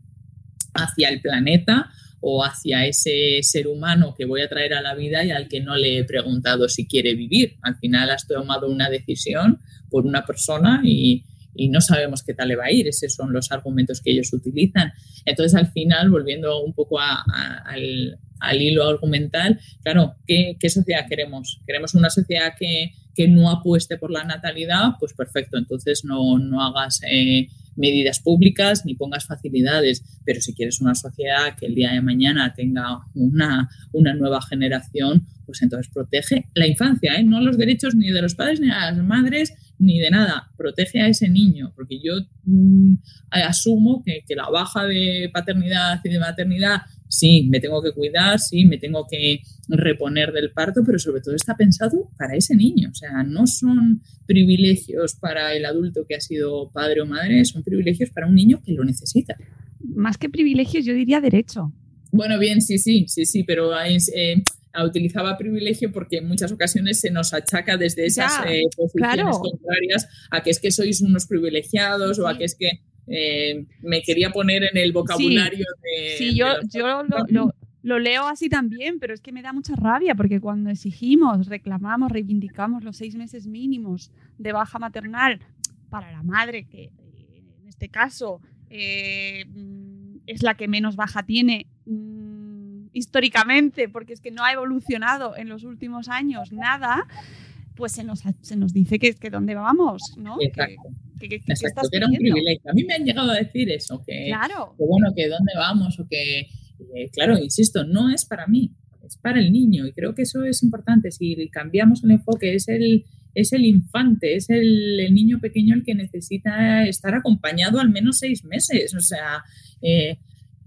hacia el planeta o hacia ese ser humano que voy a traer a la vida y al que no le he preguntado si quiere vivir. Al final has tomado una decisión por una persona y, y no sabemos qué tal le va a ir. Esos son los argumentos que ellos utilizan. Entonces, al final, volviendo un poco al, hilo argumental, claro, ¿qué, sociedad queremos? ¿Queremos una sociedad que, no apueste por la natalidad? Pues perfecto, entonces no, no hagas... Eh, medidas públicas ni pongas facilidades, pero si quieres una sociedad que el día de mañana tenga una, una nueva generación, pues entonces protege la infancia, ¿eh? no los derechos ni de los padres ni de las madres, ni de nada, protege a ese niño, porque yo mm, asumo que, la baja de paternidad y de maternidad, sí, me tengo que cuidar, sí, me tengo que reponer del parto, pero sobre todo está pensado para ese niño, o sea, no son privilegios para el adulto que ha sido padre o madre, son privilegios para un niño que lo necesita. Más que privilegios, yo diría derecho. Bueno, bien, sí, sí, sí, sí, pero eh, utilizaba privilegio porque en muchas ocasiones se nos achaca desde esas eh, posiciones contrarias a que es que sois unos privilegiados o a que es que eh, me quería poner en el vocabulario de... Sí, yo, yo lo, lo, leo así también, pero es que me da mucha rabia porque cuando exigimos, reclamamos, reivindicamos los seis meses mínimos de baja maternal para la madre, que eh, en este caso es la que menos baja tiene históricamente, porque es que no ha evolucionado en los últimos años nada, pues se nos, se nos dice que, que dónde vamos, ¿no? Exacto. Que, era un privilegio. A mí me han llegado a decir eso, que, claro. bueno, que dónde vamos o que, eh, claro, insisto, no es para mí, es para el niño y creo que eso es importante. Si cambiamos el enfoque, es el, es el infante, es el, el, niño pequeño el que necesita estar acompañado al menos seis meses. O sea, eh,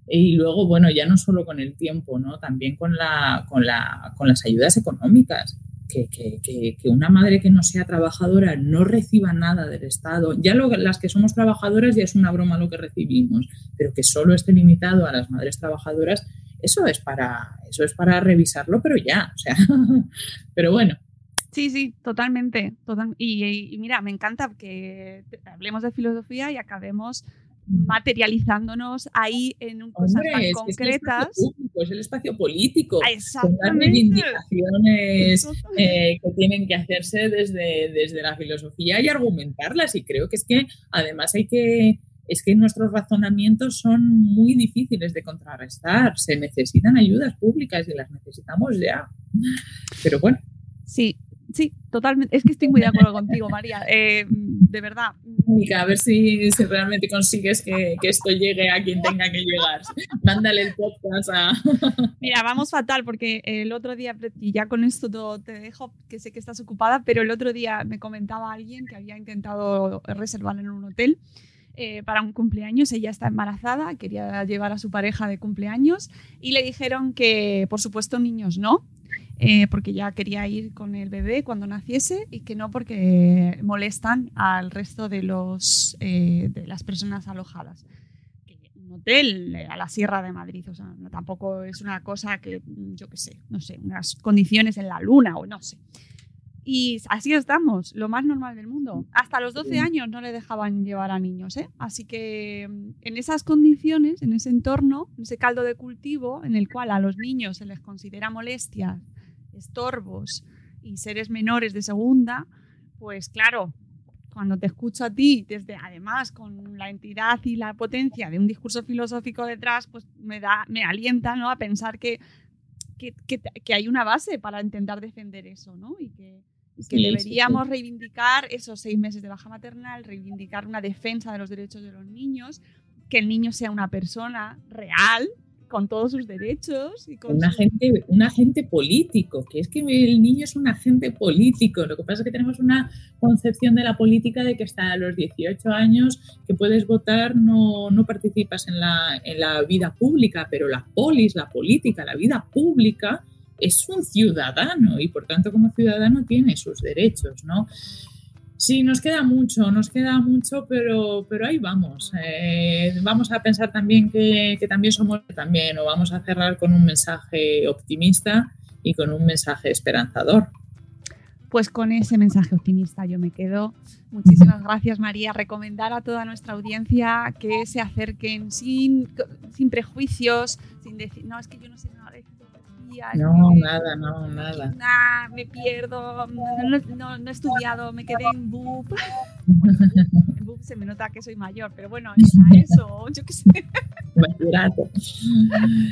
y luego, bueno, ya no solo con el tiempo, ¿no? También con, la, con, la, con las ayudas económicas. Que, que, que, una madre que no sea trabajadora no reciba nada del Estado. Ya lo, las que somos trabajadoras ya es una broma lo que recibimos, pero que solo esté limitado a las madres trabajadoras, eso es para, eso es para revisarlo, pero ya, o sea, pero bueno. Sí, sí, totalmente. Total, y, y, mira, me encanta que hablemos de filosofía y acabemos materializándonos ahí en cosas tan concretas. Es el, espacio político, son las reivindicaciones eh, que tienen que hacerse desde, desde la filosofía y argumentarlas. Y creo que es que además hay que es que nuestros razonamientos son muy difíciles de contrarrestar. Se necesitan ayudas públicas y las necesitamos ya. Pero bueno. Sí, Sí, totalmente. Es que estoy muy de acuerdo contigo, María. Eh, de verdad. a ver si, realmente consigues que, esto llegue a quien tenga que llegar. Mándale el podcast a. Mira, vamos fatal porque el otro día, y ya con esto te dejo, que sé que estás ocupada, pero el otro día me comentaba alguien que había intentado reservar en un hotel. Eh, para un cumpleaños. Ella está embarazada, quería llevar a su pareja de cumpleaños y le dijeron que, por supuesto, niños no, eh, porque ya quería ir con el bebé cuando naciese y que no porque molestan al resto de, los, eh, de las personas alojadas. Un hotel a la Sierra de Madrid, o sea, tampoco es una cosa que, yo qué sé, no sé, unas condiciones en la luna o no sé. Y así estamos, lo más normal del mundo. Hasta los 12 años no le dejaban llevar a niños, ¿eh? Así que mm, en esas condiciones, en ese entorno, en ese caldo de cultivo en el cual a los niños se les considera molestia estorbos y seres menores de segunda, pues claro, cuando te escucho a ti, desde además con la entidad y la potencia de un discurso filosófico detrás, pues me da, me alienta ¿no? a pensar que, que, hay una base para intentar defender eso, ¿no? Y que, deberíamos reivindicar esos seis meses de baja maternal, reivindicar una defensa de los derechos de los niños, que el niño sea una persona real, con todos sus derechos. Y con un, agente, un agente político, que es que el niño es un agente político. Lo que pasa es que tenemos una concepción de la política de que hasta los 18 años que puedes votar no, no participas en la, en la vida pública, pero la polis, la política, la vida pública es un ciudadano y por tanto como ciudadano tiene sus derechos, ¿no? Sí, nos queda mucho, nos queda mucho, pero, pero ahí vamos. Eh, vamos a pensar también que, también somos también, o vamos a cerrar con un mensaje optimista y con un mensaje esperanzador. Pues con ese mensaje optimista yo me quedo. Muchísimas gracias María. Recomendar a toda nuestra audiencia que se acerquen sin, sin prejuicios, sin decir, no, es que yo no sé nada de filosofía. Es No, nada, no, nada. Nah, me pierdo, no, no- no- he estudiado, me quedé en BUP. en BUP se me nota que soy mayor, pero bueno, está eso, yo qué sé.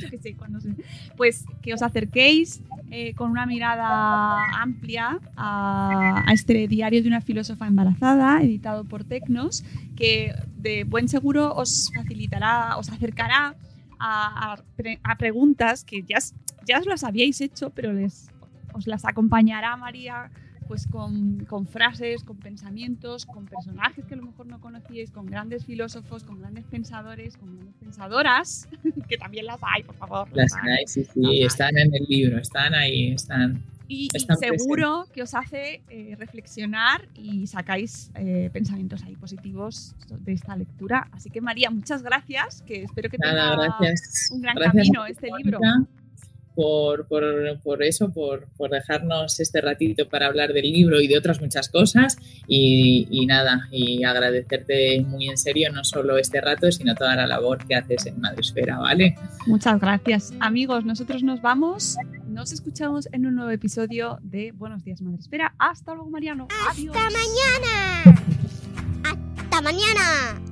Yo qué sé, cuando se- Pues que os acerquéis eh, con una mirada amplia a, a este diario de una filósofa embarazada, editado por Tecnos, que de buen seguro os facilitará, os acercará a, a pre- a preguntas que ya, ya os las habíais hecho, pero les, os las acompañará María pues con, con frases, con pensamientos, con personajes que a lo mejor no conocíais, con grandes filósofos, con grandes pensadores, con grandes pensadoras, que también las hay, por favor. Las hay. sí, sí, están en el libro, están ahí, están. Y, seguro que os hace eh, reflexionar y sacáis eh, pensamientos ahí positivos de esta lectura. Así que María, muchas gracias, que espero que Nada, tenga gracias. un gran gracias camino este libro. Por, por, por eso, por, por dejarnos este ratito para hablar del libro y de otras muchas cosas. Y, y nada, y agradecerte muy en serio no solo este rato, sino toda la labor que haces en Madresfera, ¿vale? Muchas gracias. Amigos, nosotros nos vamos. Nos escuchamos en un nuevo episodio de Buenos Días Madre Espera. Hasta luego, Mariano. Adiós. ¡Hasta mañana! ¡Hasta mañana!